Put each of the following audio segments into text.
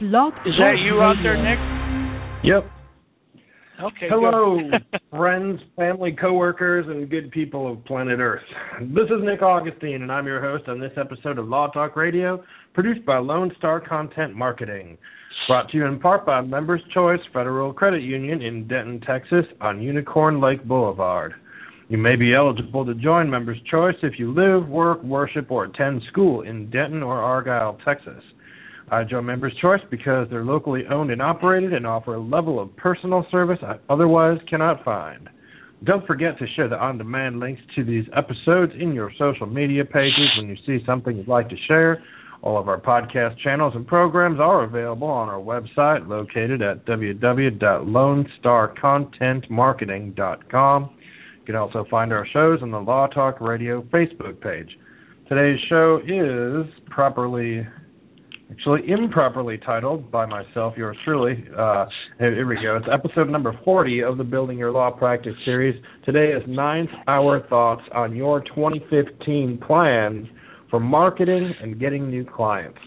Blog Is that you out there, Nick? Yep. Okay. Hello, friends, family, coworkers, and good people of planet Earth. This is Nick Augustine, and I'm your host on this episode of Law Talk Radio, produced by Lone Star Content Marketing. Brought to you in part by Members Choice Federal Credit Union in Denton, Texas, on Unicorn Lake Boulevard. You may be eligible to join Members Choice if you live, work, worship, or attend school in Denton or Argyle, Texas. Uh, I join Members Choice because they're locally owned and operated and offer a level of personal service I otherwise cannot find. Don't forget to share the on demand links to these episodes in your social media pages when you see something you'd like to share. All of our podcast channels and programs are available on our website located at www.lonestarcontentmarketing.com. You can also find our shows on the Law Talk Radio Facebook page. Today's show is properly actually improperly titled by myself, yours truly. Uh, here, we go. It's episode number 40 of the Building Your Law Practice series. Today is ninth hour thoughts on your 2015 plans for marketing and getting new clients.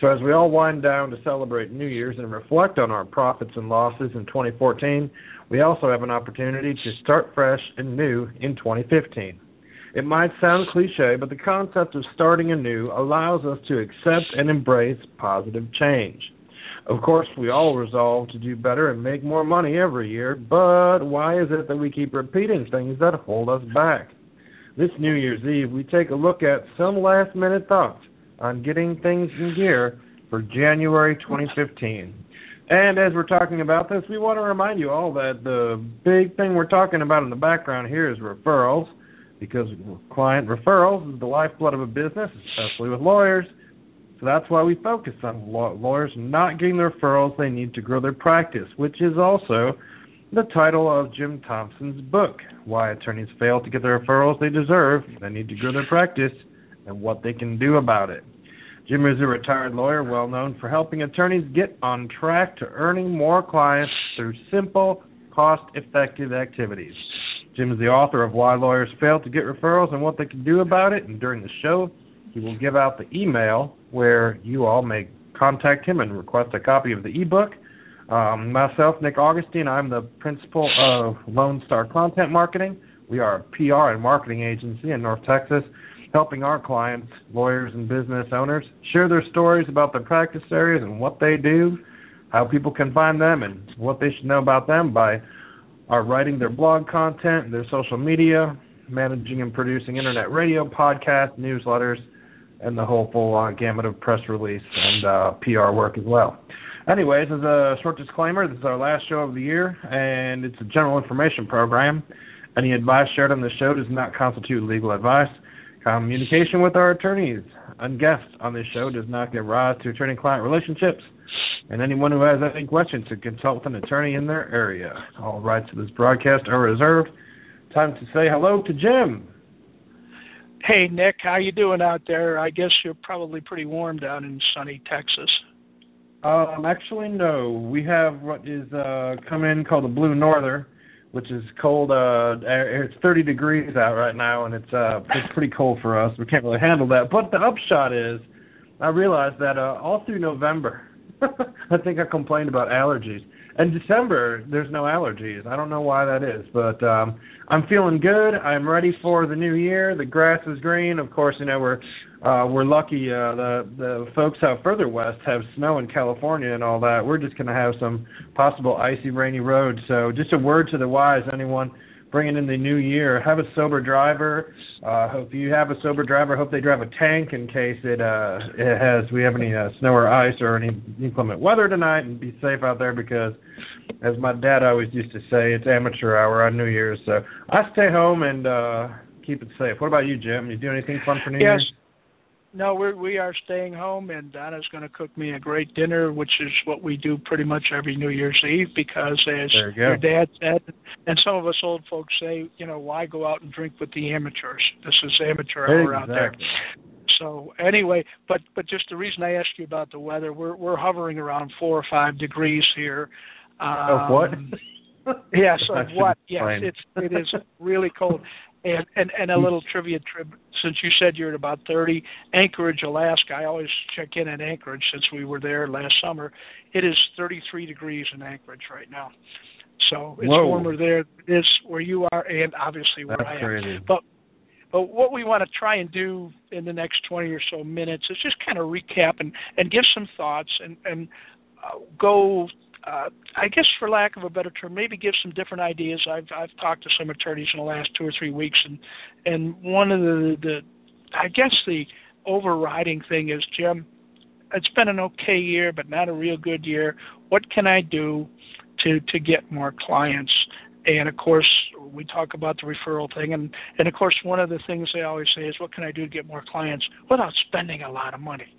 So as we all wind down to celebrate New Year's and reflect on our profits and losses in 2014, we also have an opportunity to start fresh and new in 2015. It might sound cliche, but the concept of starting anew allows us to accept and embrace positive change. Of course, we all resolve to do better and make more money every year, but why is it that we keep repeating things that hold us back? This New Year's Eve, we take a look at some last minute thoughts on getting things in gear for January 2015. And as we're talking about this, we want to remind you all that the big thing we're talking about in the background here is referrals because client referrals is the lifeblood of a business, especially with lawyers. So that's why we focus on law- lawyers not getting the referrals they need to grow their practice, which is also the title of Jim Thompson's book, Why Attorneys Fail to Get the Referrals They Deserve, They Need to Grow Their Practice, and What They Can Do About It. Jim is a retired lawyer well known for helping attorneys get on track to earning more clients through simple, cost effective activities. Jim is the author of Why Lawyers Fail to Get Referrals and What They Can Do About It. And during the show, he will give out the email where you all may contact him and request a copy of the ebook. Um, myself, Nick Augustine, I'm the principal of Lone Star Content Marketing. We are a PR and marketing agency in North Texas, helping our clients, lawyers, and business owners share their stories about their practice areas and what they do, how people can find them, and what they should know about them by are writing their blog content, their social media, managing and producing internet radio, podcasts, newsletters, and the whole full on gamut of press release and uh, PR work as well. Anyways, as a short disclaimer, this is our last show of the year, and it's a general information program. Any advice shared on the show does not constitute legal advice. Communication with our attorneys and guests on this show does not give rise to attorney-client relationships and anyone who has any questions should consult with an attorney in their area. All rights to this broadcast are reserved. Time to say hello to Jim. Hey, Nick, how you doing out there? I guess you're probably pretty warm down in sunny Texas. Um, actually, no. We have what is uh, come in called the Blue Norther, which is cold. Uh, air- it's 30 degrees out right now, and it's uh, it's pretty cold for us. We can't really handle that. But the upshot is, I realized that uh, all through November, I think I complained about allergies. And December, there's no allergies. I don't know why that is, but um I'm feeling good. I'm ready for the new year. The grass is green. Of course, you know we're uh we're lucky. Uh The the folks out further west have snow in California and all that. We're just going to have some possible icy, rainy roads. So just a word to the wise, anyone bringing in the new year. Have a sober driver. Uh, hope you have a sober driver. Hope they drive a tank in case it uh, it has we have any uh, snow or ice or any inclement weather tonight, and be safe out there because, as my dad always used to say, it's amateur hour on New Year's. So I stay home and uh, keep it safe. What about you, Jim? You do anything fun for New Yes. Year's? No, we're we are staying home, and Donna's going to cook me a great dinner, which is what we do pretty much every New Year's Eve. Because as you your dad said, and some of us old folks say, you know, why go out and drink with the amateurs? This is amateur hour out there. So anyway, but but just the reason I asked you about the weather, we're we're hovering around four or five degrees here. Um, Of what? Yes, I of what? Yes, it's it is really cold. And and and a little trivia trip since you said you're at about 30 Anchorage, Alaska. I always check in at Anchorage since we were there last summer. It is 33 degrees in Anchorage right now. So it's Whoa. warmer there it is where you are and obviously where That's I am. crazy. But but what we want to try and do in the next 20 or so minutes is just kind of recap and, and give some thoughts and, and uh, go, uh, I guess, for lack of a better term, maybe give some different ideas. I've I've talked to some attorneys in the last two or three weeks, and and one of the the I guess the overriding thing is Jim. It's been an okay year, but not a real good year. What can I do to to get more clients? and of course we talk about the referral thing and and of course one of the things they always say is what can i do to get more clients without spending a lot of money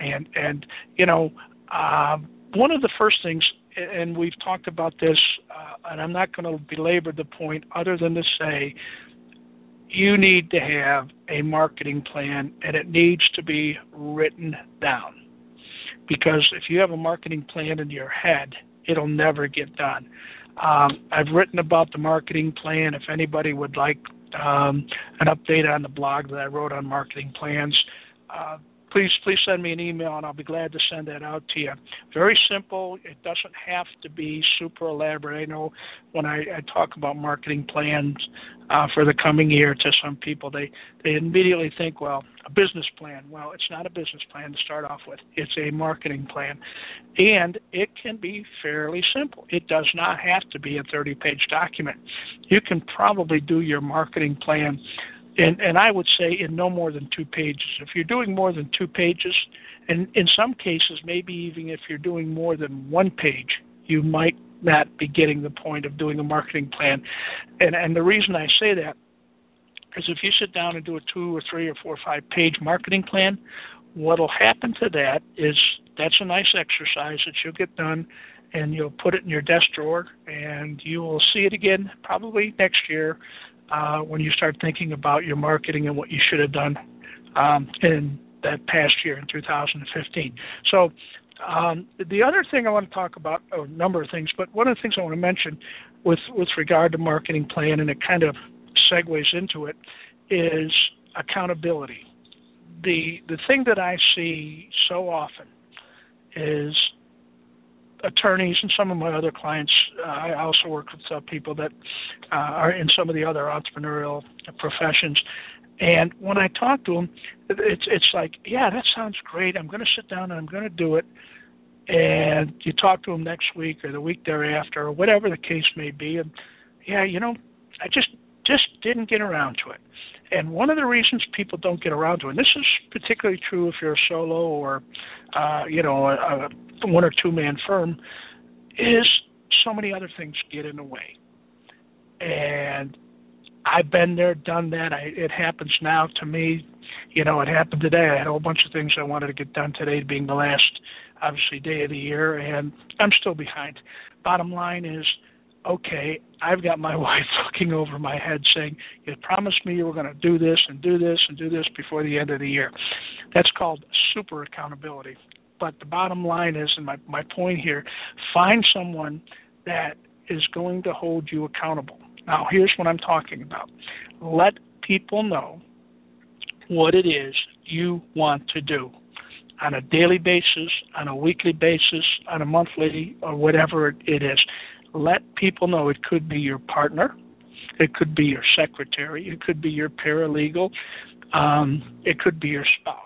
and and you know uh, one of the first things and we've talked about this uh, and i'm not going to belabor the point other than to say you need to have a marketing plan and it needs to be written down because if you have a marketing plan in your head it'll never get done um, I've written about the marketing plan. If anybody would like um, an update on the blog that I wrote on marketing plans, uh, please please send me an email and I'll be glad to send that out to you. Very simple. It doesn't have to be super elaborate. I know when I, I talk about marketing plans uh, for the coming year to some people, they they immediately think, well, a business plan. Well, it's not a business plan to start off with. It's a marketing plan, and it can be fairly simple. It does not have to be a 30-page document. You can probably do your marketing plan and and I would say in no more than two pages. If you're doing more than two pages, and in some cases, maybe even if you're doing more than one page, you might not be getting the point of doing a marketing plan. And and the reason I say that is if you sit down and do a two or three or four or five page marketing plan, what'll happen to that is that's a nice exercise that you'll get done and you'll put it in your desk drawer and you will see it again probably next year uh, when you start thinking about your marketing and what you should have done um, in that past year in 2015. So um, the other thing I want to talk about, a number of things, but one of the things I want to mention with with regard to marketing plan, and it kind of segues into it, is accountability. The the thing that I see so often is attorneys and some of my other clients. Uh, I also work with uh, people that uh, are in some of the other entrepreneurial professions. And when I talk to them, it's it's like, yeah, that sounds great. I'm going to sit down and I'm going to do it. And you talk to them next week or the week thereafter or whatever the case may be, and yeah, you know, I just just didn't get around to it. And one of the reasons people don't get around to it, and this is particularly true if you're a solo or, uh, you know, a, a one or two man firm, is so many other things get in the way. And I've been there, done that. I, it happens now to me. You know, it happened today. I had a whole bunch of things I wanted to get done today, being the last, obviously, day of the year, and I'm still behind. Bottom line is, okay, I've got my wife looking over my head saying, You promised me you were going to do this and do this and do this before the end of the year. That's called super accountability. But the bottom line is, and my, my point here, find someone that is going to hold you accountable. Now, here's what I'm talking about. Let people know what it is you want to do on a daily basis, on a weekly basis, on a monthly, or whatever it is let people know it could be your partner, it could be your secretary, it could be your paralegal, um, it could be your spouse.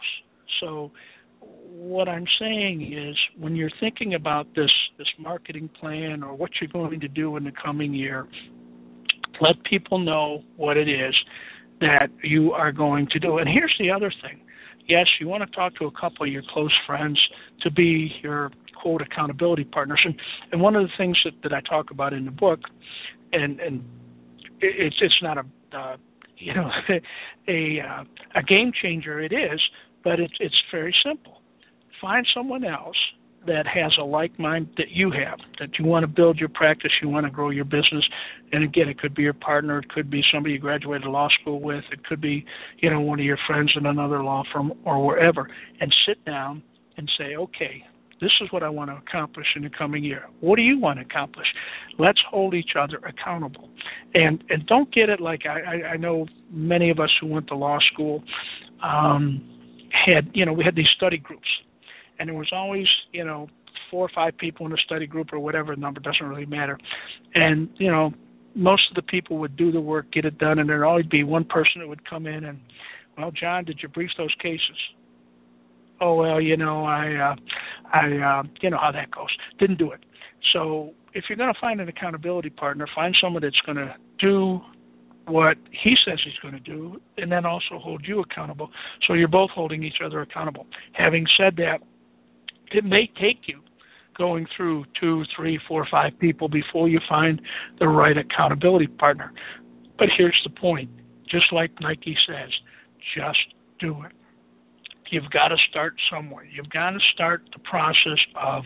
So, what I'm saying is, when you're thinking about this this marketing plan or what you're going to do in the coming year, let people know what it is that you are going to do. And here's the other thing. Yes, you want to talk to a couple of your close friends to be your quote accountability partners. And, and one of the things that, that I talk about in the book, and and it's it's not a uh, you know a uh, a game changer. It is, but it's it's very simple. Find someone else that has a like mind that you have, that you want to build your practice, you want to grow your business. And again, it could be your partner, it could be somebody you graduated law school with, it could be, you know, one of your friends in another law firm or wherever. And sit down and say, okay, This is what I want to accomplish in the coming year. What do you want to accomplish? Let's hold each other accountable, and and don't get it like I I know many of us who went to law school um, had you know we had these study groups, and there was always you know four or five people in a study group or whatever number doesn't really matter, and you know most of the people would do the work, get it done, and there'd always be one person that would come in and, well, John, did you brief those cases? Oh well, you know, I, uh, I, uh, you know how that goes. Didn't do it. So if you're going to find an accountability partner, find someone that's going to do what he says he's going to do, and then also hold you accountable. So you're both holding each other accountable. Having said that, it may take you going through two, three, four, five people before you find the right accountability partner. But here's the point just like Nike says, just do it. You've got to start somewhere. You've got to start the process of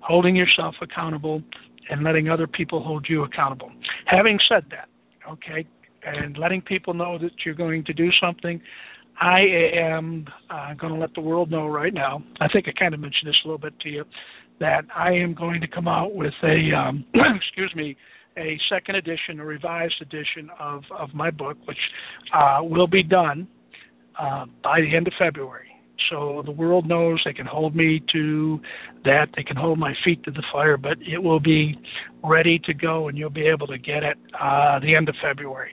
holding yourself accountable and letting other people hold you accountable. Having said that, okay, and letting people know that you're going to do something, I am uh, going to let the world know right now. I think I kind of mentioned this a little bit to you that I am going to come out with a um, excuse me a second edition, a revised edition of of my book, which uh, will be done uh, by the end of February. So the world knows they can hold me to that. They can hold my feet to the fire, but it will be ready to go, and you'll be able to get it uh, the end of February.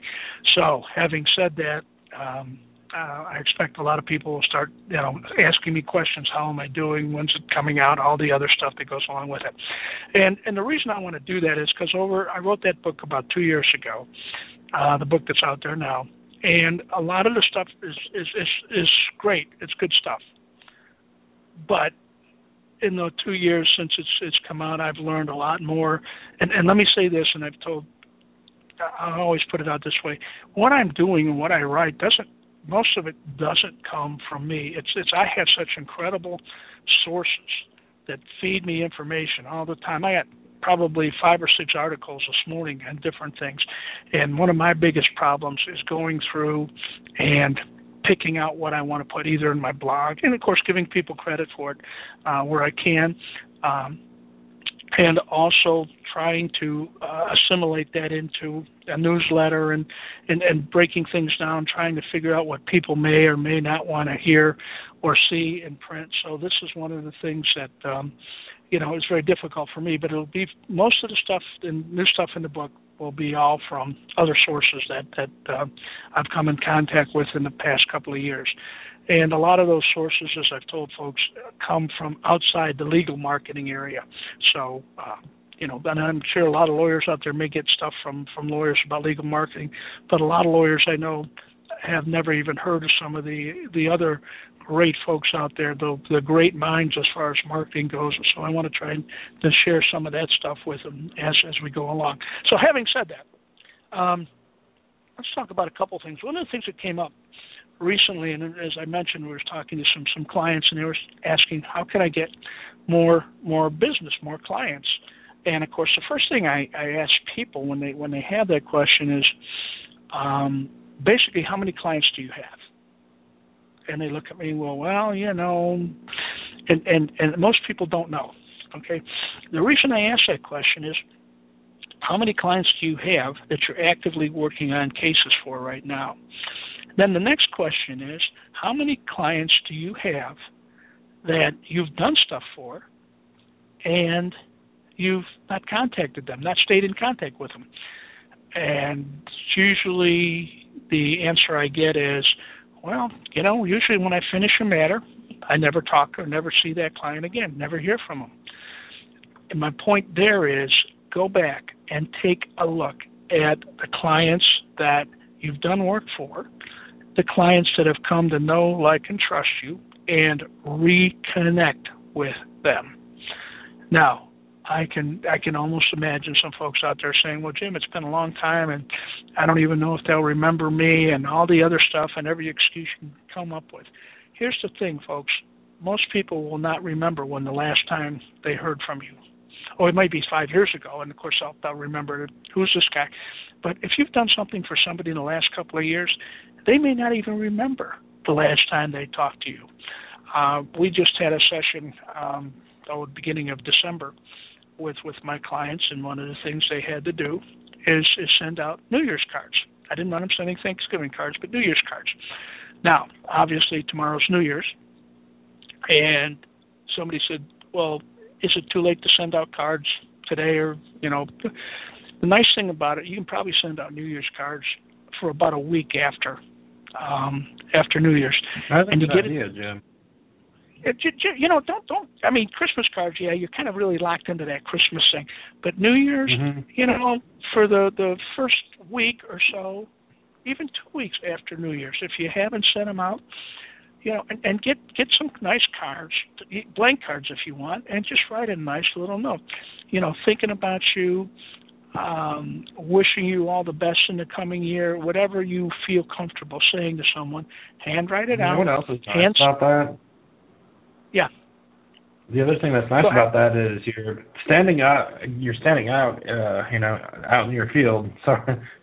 So, having said that, um, uh, I expect a lot of people will start, you know, asking me questions. How am I doing? When's it coming out? All the other stuff that goes along with it. And and the reason I want to do that is because over I wrote that book about two years ago, uh, the book that's out there now, and a lot of the stuff is is is, is great. It's good stuff. But in the two years since it's it's come out, I've learned a lot more. And and let me say this, and I've told I always put it out this way: what I'm doing and what I write doesn't most of it doesn't come from me. It's it's I have such incredible sources that feed me information all the time. I got probably five or six articles this morning on different things. And one of my biggest problems is going through and picking out what I want to put either in my blog and of course giving people credit for it uh, where I can. Um, and also trying to uh, assimilate that into a newsletter and, and and breaking things down, trying to figure out what people may or may not want to hear or see in print. So this is one of the things that um, you know is very difficult for me. But it'll be most of the stuff and new stuff in the book will be all from other sources that that uh, I've come in contact with in the past couple of years. And a lot of those sources, as I've told folks, come from outside the legal marketing area. So, uh, you know, and I'm sure a lot of lawyers out there may get stuff from from lawyers about legal marketing, but a lot of lawyers I know have never even heard of some of the the other great folks out there, the the great minds as far as marketing goes. So I want to try and to share some of that stuff with them as as we go along. So having said that, um, let's talk about a couple things. One of the things that came up recently, and as I mentioned, we were talking to some some clients, and they were asking, how can I get more more business, more clients? And of course, the first thing I, I ask people when they when they have that question is, um, basically, how many clients do you have? And they look at me, well, well, you know, and and and most people don't know. Okay, the reason I ask that question is, how many clients do you have that you're actively working on cases for right now? Then the next question is how many clients do you have that you've done stuff for and you've not contacted them, not stayed in contact with them? And usually the answer I get is, well, you know, usually when I finish a matter, I never talk or never see that client again, never hear from them. And my point there is go back and take a look at the clients that you've done work for the clients that have come to know, like, and trust you and reconnect with them. Now, I can I can almost imagine some folks out there saying, "Well, Jim, it's been a long time, and I don't even know if they'll remember me, and all the other stuff, and every excuse you can come up with." Here's the thing, folks: most people will not remember when the last time they heard from you. Oh, it might be five years ago, and of course they'll, they'll remember who's this guy. But if you've done something for somebody in the last couple of years, they may not even remember the last time they talked to you. Uh, we just had a session um, oh, beginning of December with with my clients, and one of the things they had to do is is send out New Year's cards. I didn't want them sending Thanksgiving cards, but New Year's cards. Now, obviously, tomorrow's New Year's, and somebody said, "Well, is it too late to send out cards today?" Or you know, the nice thing about it, you can probably send out New Year's cards for about a week after um after New Year's, and you get idea, it. Jim. It, you, know, don't don't. I mean, Christmas cards. Yeah, you're kind of really locked into that Christmas thing. But New Year's, Mhm. you know, for the the first week or so, even two weeks after New Year's, if you haven't sent them out, you know, and, and get get some nice cards, blank cards if you want, and just write a nice little note. You know, thinking about you, um, wishing you all the best in the coming year, whatever you feel comfortable saying to someone, handwrite it out. what else is Hands- about that? The other thing that's nice about that is you're standing out. You're standing out, uh, you know, out in your field, so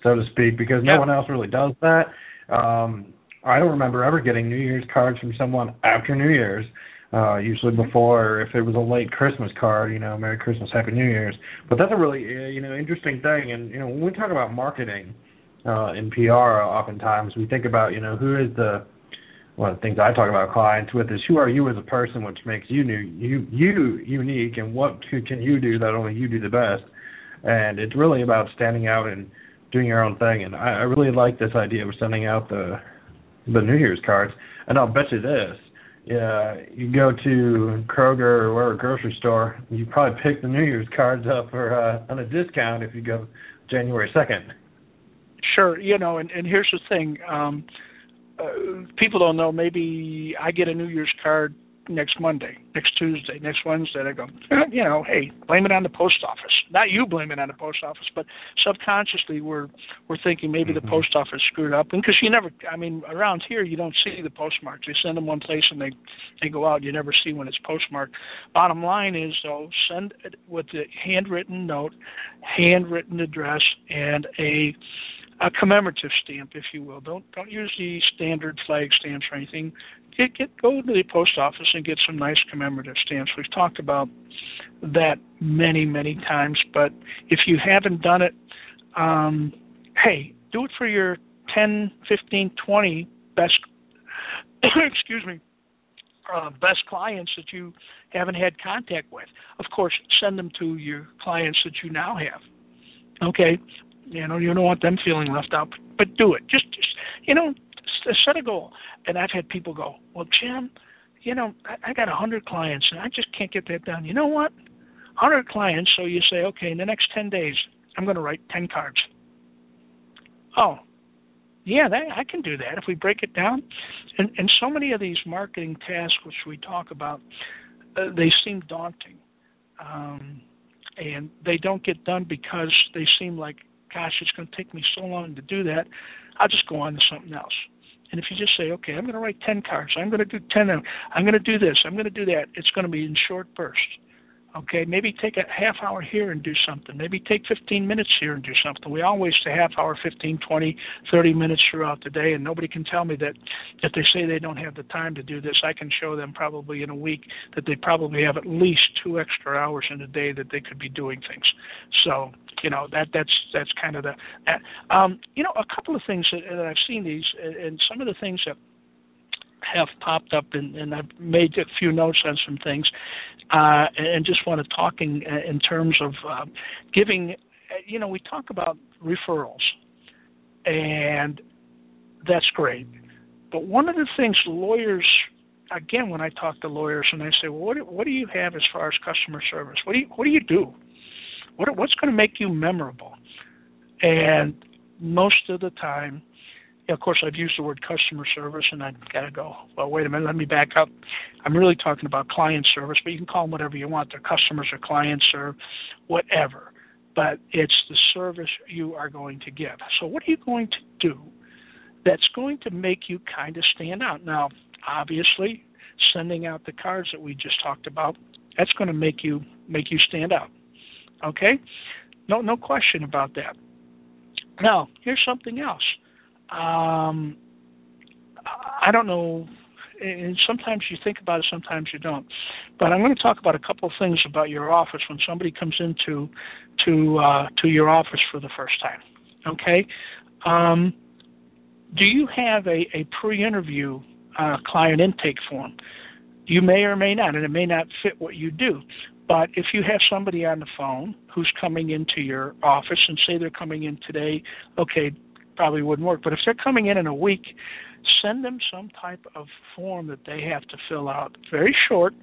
so to speak, because no one else really does that. Um, I don't remember ever getting New Year's cards from someone after New Year's. Uh, usually before, if it was a late Christmas card, you know, Merry Christmas, Happy New Year's. But that's a really, uh, you know, interesting thing. And you know, when we talk about marketing uh, in PR, oftentimes we think about, you know, who is the one of the things I talk about clients with is who are you as a person, which makes you new, you you unique, and what can you do that only you do the best. And it's really about standing out and doing your own thing. And I, I really like this idea of sending out the the New Year's cards. And I'll bet you this: yeah, you go to Kroger or wherever grocery store, you probably pick the New Year's cards up for uh, on a discount if you go January second. Sure, you know, and, and here's the thing. Um uh, people don't know maybe I get a New Year's card next Monday, next Tuesday, next Wednesday. I go, you know, hey, blame it on the post office. Not you blame it on the post office, but subconsciously we're we're thinking maybe the Mhm. post office screwed up. And because you never, I mean, around here you don't see the postmarks. They send them one place and they they go out. You never see when it's postmarked. Bottom line is though, send it with a handwritten note, handwritten address, and a a commemorative stamp, if you will. Don't don't use the standard flag stamps or anything. Get get go to the post office and get some nice commemorative stamps. We've talked about that many many times, but if you haven't done it, um, hey, do it for your 10, 15, 20 best. excuse me. Uh, best clients that you haven't had contact with. Of course, send them to your clients that you now have. Okay, you know, you don't want them feeling left out, but do it. Just, just you know, set a goal. And I've had people go, "Well, Jim, you know, I, I got a hundred clients and I just can't get that done." You know what? Hundred clients. So you say, okay, in the next ten days, I'm going to write ten cards. Oh, yeah, that, I can do that if we break it down. And and so many of these marketing tasks which we talk about, uh, they seem daunting. Um, and they don't get done because they seem like gosh, it's going to take me so long to do that. I'll just go on to something else. And if you just say, okay, I'm going to write 10 cards, I'm going to do 10 of I'm going to do this, I'm going to do that, it's going to be in short bursts. Okay, maybe take a half hour here and do something. Maybe take 15 minutes here and do something. We all waste a half hour, 15, 20, 30 minutes throughout the day, and nobody can tell me that if they say they don't have the time to do this, I can show them probably in a week that they probably have at least two extra hours in a day that they could be doing things. So, you know, that that's that's kind of the that. Um, you know, a couple of things that, that I've seen these, and some of the things that have popped up and, and I've made a few notes on some things uh, and just want to talking in terms of uh, giving you know we talk about referrals and that's great. But one of the things lawyers again when I talk to lawyers and I say well what do, what do you have as far as customer service? What do you what do you do? What what's going to make you memorable? And most of the time of course, I've used the word customer service, and I've got to go. Well, wait a minute. Let me back up. I'm really talking about client service, but you can call them whatever you want. They're customers or clients or whatever. But it's the service you are going to give. So, what are you going to do that's going to make you kind of stand out? Now, obviously, sending out the cards that we just talked about, that's going to make you make you stand out. Okay? No, no question about that. Now, here's something else um, I don't know and sometimes you think about it, sometimes you don't. But I'm going to talk about a couple of things about your office when somebody comes into to uh, to your office for the first time. Okay, um, do you have a, a pre-interview uh, client intake form? You may or may not, and it may not fit what you do. But if you have somebody on the phone who's coming into your office and say they're coming in today, okay, probably wouldn't work. But if they're coming in in a week, send them some type of form that they have to fill out. Very short,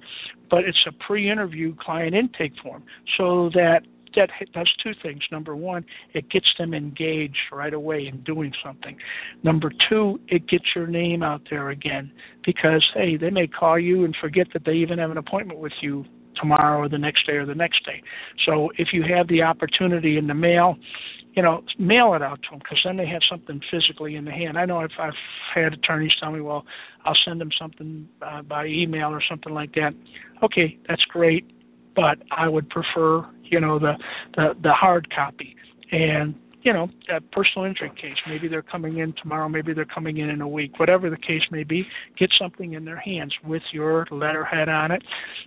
but it's a pre-interview client intake form so that that does two things. Number one, it gets them engaged right away in doing something. Number two, it gets your name out there again because hey, they may call you and forget that they even have an appointment with you tomorrow or the next day or the next day. So if you have the opportunity in the mail, you know, mail it out to them because then they have something physically in the hand. I know if I've had attorneys tell me, well, I'll send them something uh, by email or something like that. Okay, that's great, but I would prefer, you know, the the, the hard copy. And you know, a personal injury case. Maybe they're coming in tomorrow, maybe they're coming in in a week. Whatever the case may be, get something in their hands with your letterhead on it,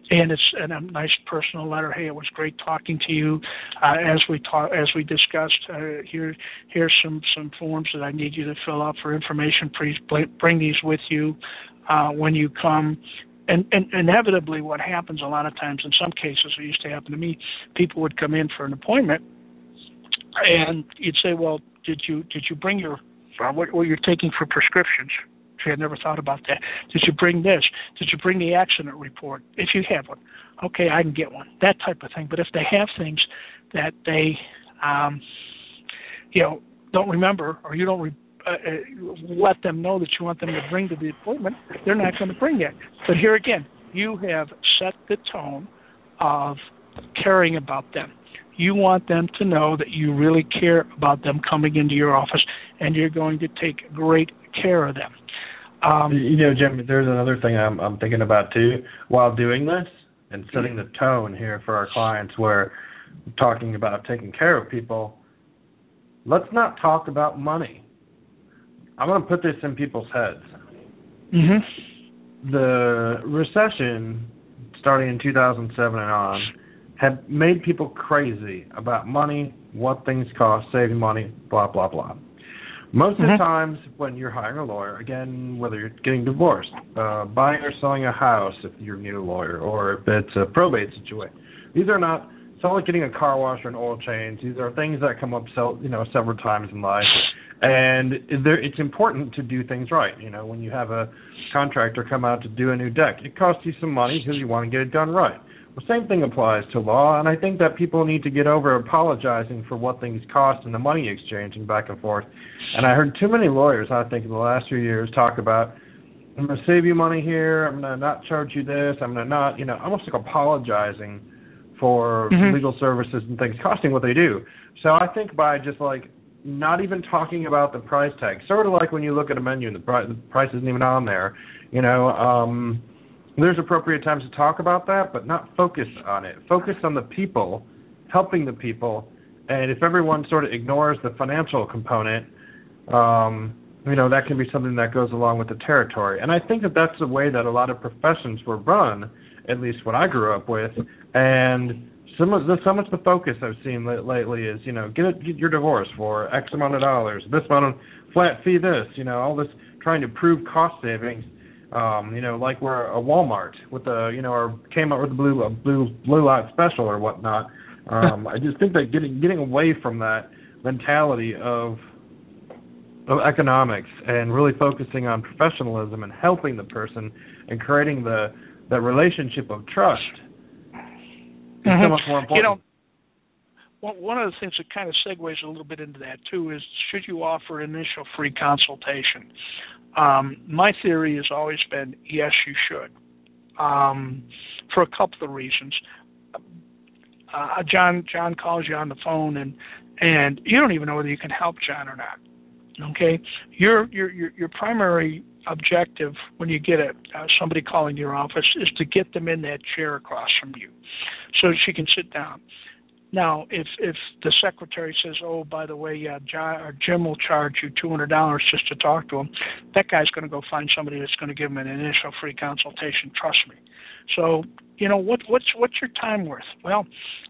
and it's a nice personal letter. Hey, it was great talking to you. Uh, as we talk, as we discussed, uh, here here's some some forms that I need you to fill out for information. Please bring these with you uh, when you come and, and inevitably what happens a lot of times in some cases it used to happen to me people would come in for an appointment and you'd say, well, did you did you bring your what, what you're taking for prescriptions? I had never thought about that. Did you bring this? Did you bring the accident report? If you have one, okay, I can get one. That type of thing. But if they have things that they, um, you know, don't remember or you don't re- uh, uh, let them know that you want them to bring to the appointment, they're not going to bring it. But here again, you have set the tone of caring about them you want them to know that you really care about them coming into your office and you're going to take great care of them. Um, you know, Jim, there's another thing I'm, I'm thinking about too while doing this and setting the tone here for our clients where we're talking about taking care of people. Let's not talk about money. I'm going to put this in people's heads. Mm-hmm. The recession starting in 2007 and on have made people crazy about money, what things cost, saving money, blah blah blah. Most mm-hmm. of the mm-hmm. times when you're hiring a lawyer, again, whether you're getting divorced, uh, buying or selling a house if you're a new lawyer, or if it's a probate situation, these are not. It's not like getting a car wash or an oil change. These are things that come up, sell, you know, several times in life, and there, it's important to do things right. You know, when you have a contractor come out to do a new deck, it costs you some money because you want to get it done right. The same thing applies to law, and I think that people need to get over apologizing for what things cost and the money exchanging back and forth. And I heard too many lawyers, I think, in the last few years talk about, I'm going to save you money here, I'm going to not charge you this, I'm going to not, you know, almost like apologizing for mm-hmm. legal services and things costing what they do. So I think by just like not even talking about the price tag, sort of like when you look at a menu and the price, the price isn't even on there, you know, um, there's appropriate times to talk about that, but not focus on it. Focus on the people, helping the people, and if everyone sort of ignores the financial component, um, you know that can be something that goes along with the territory. And I think that that's the way that a lot of professions were run, at least what I grew up with. And of the, so much the focus I've seen lately is you know get, a, get your divorce for X amount of dollars, this amount of flat fee, this you know all this trying to prove cost savings um, you know, like we're a Walmart with a, you know, or came out with the blue a blue blue light special or whatnot. Um, I just think that getting getting away from that mentality of of economics and really focusing on professionalism and helping the person and creating the the relationship of trust mm-hmm. is so much more important. You know, one of the things that kind of segues a little bit into that too is should you offer initial free consultation? Um, my theory has always been yes, you should, um, for a couple of reasons. Uh, John John calls you on the phone and and you don't even know whether you can help John or not. Okay, your your your, primary objective when you get a uh, somebody calling your office is to get them in that chair across from you, so she can sit down Now, if if the secretary says, "Oh, by the way, uh, Jim will charge you two hundred dollars just to talk to him," that guy's going to go find somebody that's going to give him an initial free consultation. Trust me. So, you know, what what's what's your time worth? Well,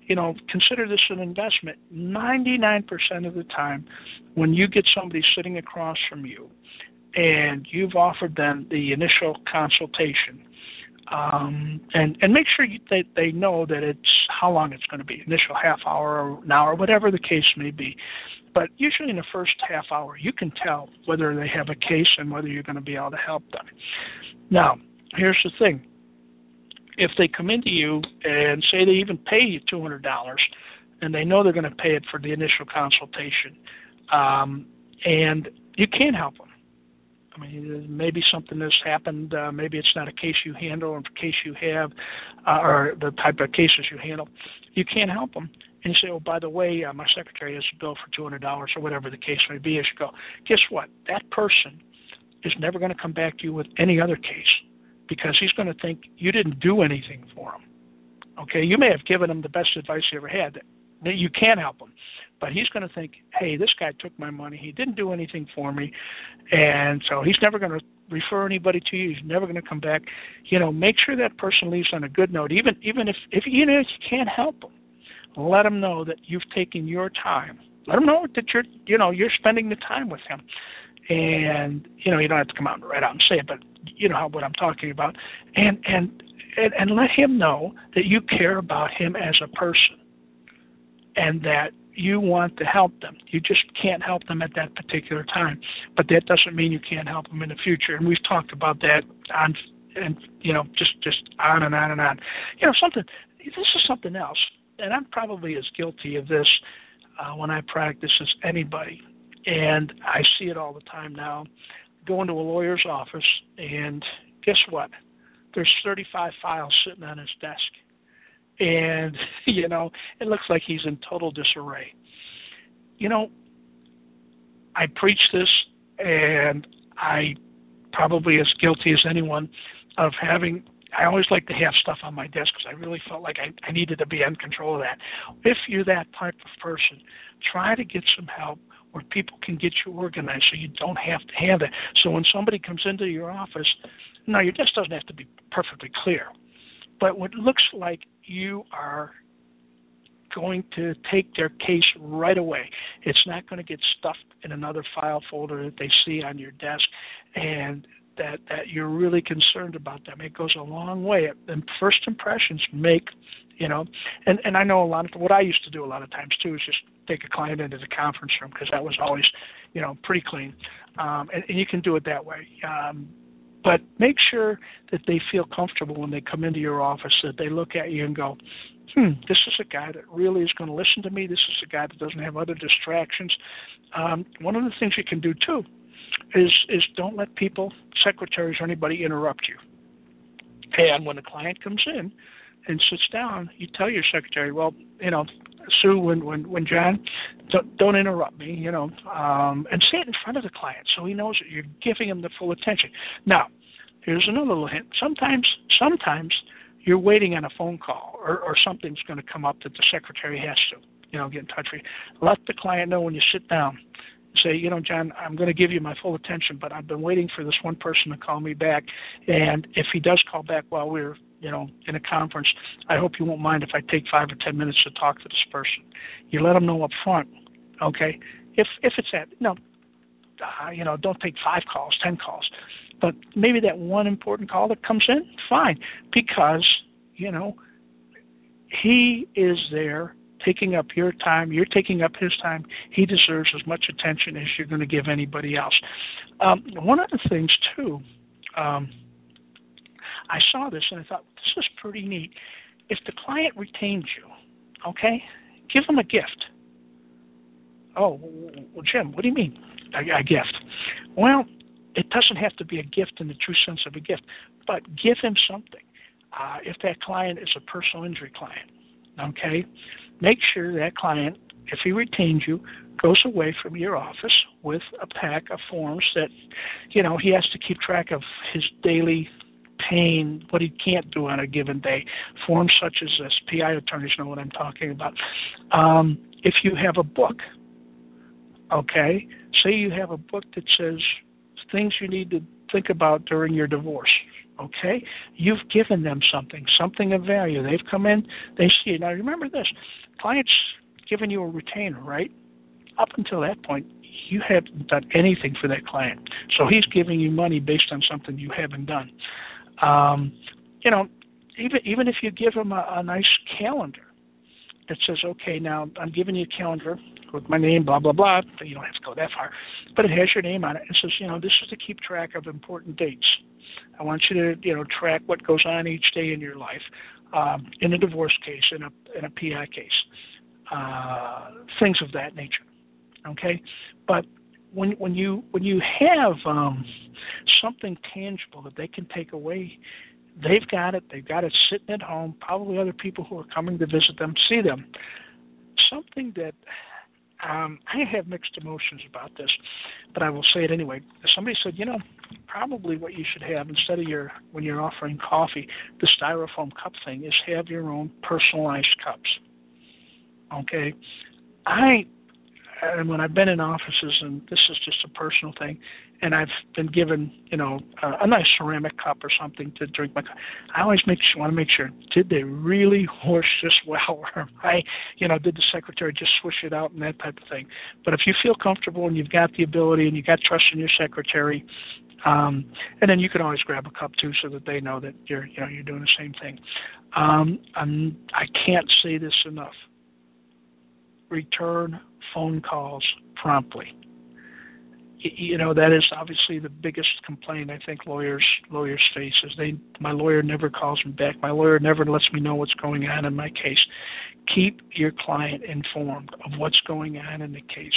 you know, consider this an investment. Ninety nine percent of the time, when you get somebody sitting across from you, and you've offered them the initial consultation um, and and make sure that they know that it's how long it's going to be initial half hour or an hour whatever the case may be. But usually in the first half hour you can tell whether they have a case and whether you're going to be able to help them. Now here's the thing. If they come into you and say they even pay you two hundred dollars and they know they're going to pay it for the initial consultation um, and you can't help them I mean, maybe something has happened. Uh, maybe it's not a case you handle, or a case you have, uh, or the type of cases you handle. You can't help them. And you say, oh, by the way, uh, my secretary has a bill for two hundred dollars, or whatever the case may be. As you go, guess what? That person is never going to come back to you with any other case because he's going to think you didn't do anything for him. Okay, you may have given him the best advice he ever had. That you can't help him, but he's going to think, hey, this guy took my money. He didn't do anything for me, and so he's never going to refer anybody to you. He's never going to come back. You know, make sure that person leaves on a good note. Even even if if you know you can't help them, let them know that you've taken your time. Let them know that you're you know you're spending the time with him, and you know you don't have to come out and right out and say it, but you know what I'm talking about, and and and, and let him know that you care about him as a person and that you want to help them. You just can't help them at that particular time. But that doesn't mean you can't help them in the future. And we've talked about that on and you know just just on and on and on. You know something. This is something else, and I'm probably as guilty of this uh, when I practice as anybody. And I see it all the time now. Go into a lawyer's office, and guess what? There's 35 files sitting on his desk and you know it looks like he's in total disarray. You know i preach this and i probably as guilty as anyone of having i always like to have stuff on my desk because i really felt like I, I needed to be in control of that. If you're that type of person try to get some help where people can get you organized so you don't have to have it. So when somebody comes into your office now your desk doesn't have to be perfectly clear but what looks like you are going to take their case right away. It's not going to get stuffed in another file folder that they see on your desk and that that you're really concerned about them. It goes a long way. And first impressions make, you know, and and I know a lot of what I used to do a lot of times too is just take a client into the conference room because that was always, you know, pretty clean. Um, and, and you can do it that way. Um, but make sure that they feel comfortable when they come into your office, that they look at you and go, hmm, this is a guy that really is going to listen to me. This is a guy that doesn't have other distractions. Um, one of the things you can do too is is don't let people, secretaries or anybody, interrupt you. And when the client comes in and sits down, you tell your secretary, well, you know, Sue, when when when John, don't, don't interrupt me, you know, um, and say it in front of the client so he knows that you're giving him the full attention. Now, here's another little hint. Sometimes, sometimes you're waiting on a phone call or, or something's going to come up that the secretary has to, you know, get in touch with you. Let the client know when you sit down. Say, you know, John, I'm going to give you my full attention, but I've been waiting for this one person to call me back. And if he does call back while we're you know, in a conference, I hope you won't mind if I take five or ten minutes to talk to this person. You let them know up front, okay? If if it's that, no, uh, you know, don't take five calls, ten calls, but maybe that one important call that comes in, fine, because you know, he is there taking up your time, you're taking up his time. He deserves as much attention as you're going to give anybody else. Um, one of the things too. Um, I saw this and I thought this is pretty neat. If the client retains you, okay, give them a gift. Oh, well, Jim, what do you mean a, a gift? Well, it doesn't have to be a gift in the true sense of a gift, but give him something. Uh, if that client is a personal injury client, okay, make sure that client, if he retains you, goes away from your office with a pack of forms that, you know, he has to keep track of his daily retain what he can't do on a given day. Forms such as this, PI attorneys know what I'm talking about. Um, if you have a book, okay, say you have a book that says things you need to think about during your divorce. Okay, you've given them something, something of value. They've come in, they see it. Now remember this: clients giving you a retainer, right? Up until that point, you haven't done anything for that client. So he's giving you money based on something you haven't done. Um, you know, even even if you give him a, a nice calendar that says, okay, now I'm giving you a calendar with my name, blah blah blah. You don't have to go that far, but it has your name on it. It says, you know, this is to keep track of important dates. I want you to, you know, track what goes on each day in your life. Um, in a divorce case, in a in a PI case, uh, things of that nature. Okay, but when when you when you have um, something tangible that they can take away, they've got it. They've got it sitting at home. Probably other people who are coming to visit them see them. Something that um, I have mixed emotions about this, but I will say it anyway. Somebody said, you know, probably what you should have instead of your when you're offering coffee, the styrofoam cup thing is have your own personalized cups. Okay, I and when I've been in offices, and this is just a personal thing, and I've been given, you know, a, a nice ceramic cup or something to drink my. I always make sure, want to make sure, did they really wash this well, or I, you know, did the secretary just swish it out and that type of thing. But if you feel comfortable and you've got the ability and you got trust in your secretary, um, and then you can always grab a cup too, so that they know that you're, you know, you're doing the same thing. Um, I'm, I can't say this enough. Return phone calls promptly. You know that is obviously the biggest complaint I think lawyers lawyers face is they my lawyer never calls me back. My lawyer never lets me know what's going on in my case. Keep your client informed of what's going on in the case.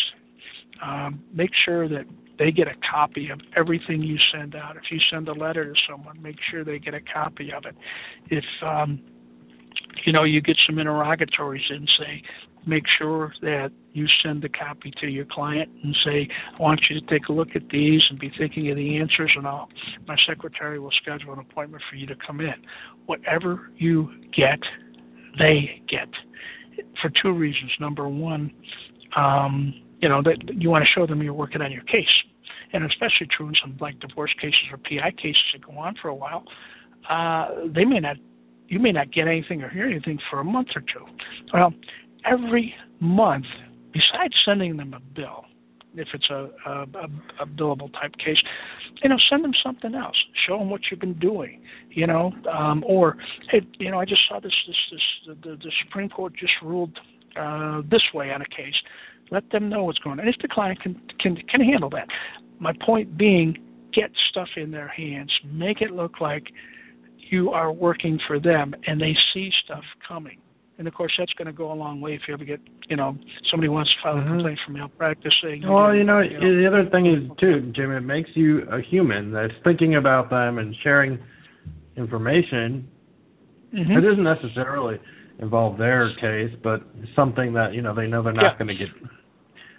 Um, make sure that they get a copy of everything you send out. If you send a letter to someone, make sure they get a copy of it. If um, you know you get some interrogatories in, say make sure that you send a copy to your client and say, I want you to take a look at these and be thinking of the answers and all. My secretary will schedule an appointment for you to come in. Whatever you get, they get. For two reasons. Number one, um, you know, that you want to show them you're working on your case. And especially true in some like divorce cases or PI cases that go on for a while. Uh, they may not you may not get anything or hear anything for a month or two. Well, every month, besides sending them a bill, if it's a, a, a, billable type case, you know, send them something else. Show them what you've been doing, you know, um, or hey, you know, I just saw this this this the, the Supreme Court just ruled uh, this way on a case. Let them know what's going on. And if the client can can can handle that. My point being, get stuff in their hands. Make it look like you are working for them, and they see stuff coming and of course that's going to go a long way if you ever get you know somebody wants to file a mm-hmm. complaint for malpractice saying well you know, you know the other thing is too jim it makes you a human that's thinking about them and sharing information mm-hmm. it doesn't necessarily involve their case but something that you know they know they're not yeah. going to get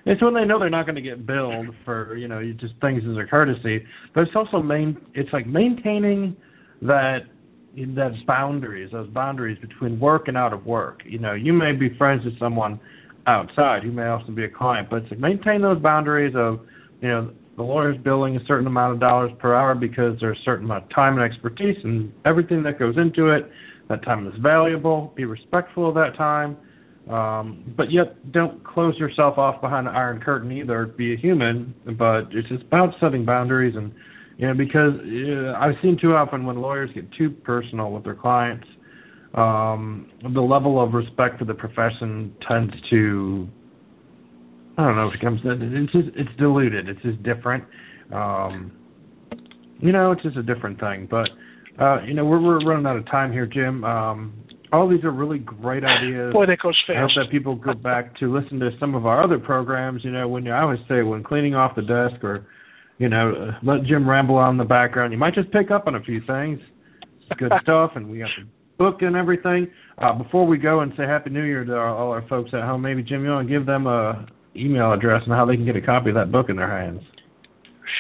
it's when they know they're not going to get billed for you know just things as a courtesy but it's also main it's like maintaining that those boundaries, those boundaries between work and out of work. You know, you may be friends with someone outside. You may also be a client, but to maintain those boundaries of, you know, the lawyer's billing a certain amount of dollars per hour because there's a certain amount of time and expertise and everything that goes into it. That time is valuable. Be respectful of that time. Um, but yet, don't close yourself off behind an iron curtain either. Be a human, but it's just about setting boundaries and you know, because uh, I've seen too often when lawyers get too personal with their clients, um, the level of respect for the profession tends to, I don't know, it becomes it's just it's diluted. It's just different. Um, you know, it's just a different thing. But uh, you know, we're we're running out of time here, Jim. Um, all these are really great ideas. Boy, that goes fast. I hope that people go back to listen to some of our other programs. You know, when you, I always say when cleaning off the desk or you know, let Jim ramble on in the background. You might just pick up on a few things. It's good stuff, and we got the book and everything. Uh, before we go and say Happy New Year to our, all our folks at home, maybe Jim, you want to give them a email address and how they can get a copy of that book in their hands.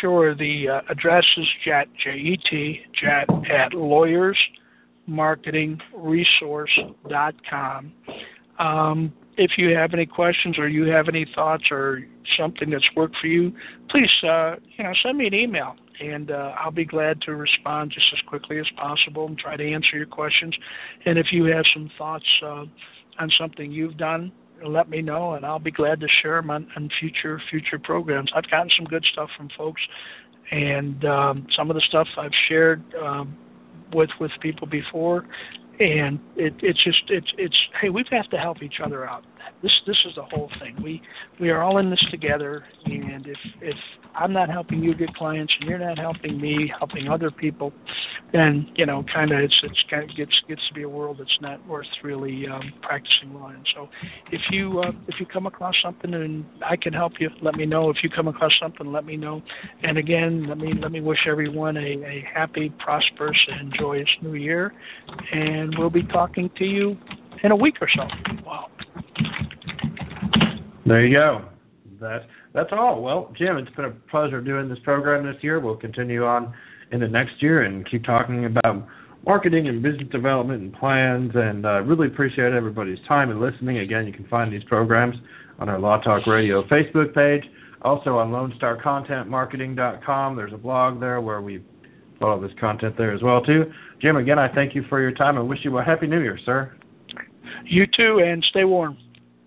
Sure. The uh, address is Jet J E T Jet at lawyersmarketingresource.com. Um, if you have any questions or you have any thoughts or something that's worked for you, please uh, you know send me an email and uh, I'll be glad to respond just as quickly as possible and try to answer your questions. And if you have some thoughts uh, on something you've done, let me know, and I'll be glad to share them on, on future future programs. I've gotten some good stuff from folks, and um, some of the stuff I've shared um, with with people before, and it, it's just it's it's hey we have got to help each other out. This this is the whole thing. We we are all in this together, and if if I'm not helping you get clients and you're not helping me helping other people, then you know kind of it's it's kind of gets gets to be a world that's not worth really um, practicing law in. So if you uh, if you come across something and I can help you, let me know. If you come across something, let me know. And again, let me let me wish everyone a, a happy, prosperous, and joyous New Year. And we'll be talking to you in a week or so. Wow. There you go. That that's all. Well, Jim, it's been a pleasure doing this program this year. We'll continue on into next year and keep talking about marketing and business development and plans. And uh, really appreciate everybody's time and listening. Again, you can find these programs on our Law Talk Radio Facebook page, also on LoneStarContentMarketing.com. There's a blog there where we put all this content there as well too. Jim, again, I thank you for your time and wish you a happy New Year, sir. You too, and stay warm.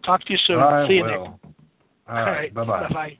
Talk to you soon. I See you will. All right. Bye bye. Bye bye.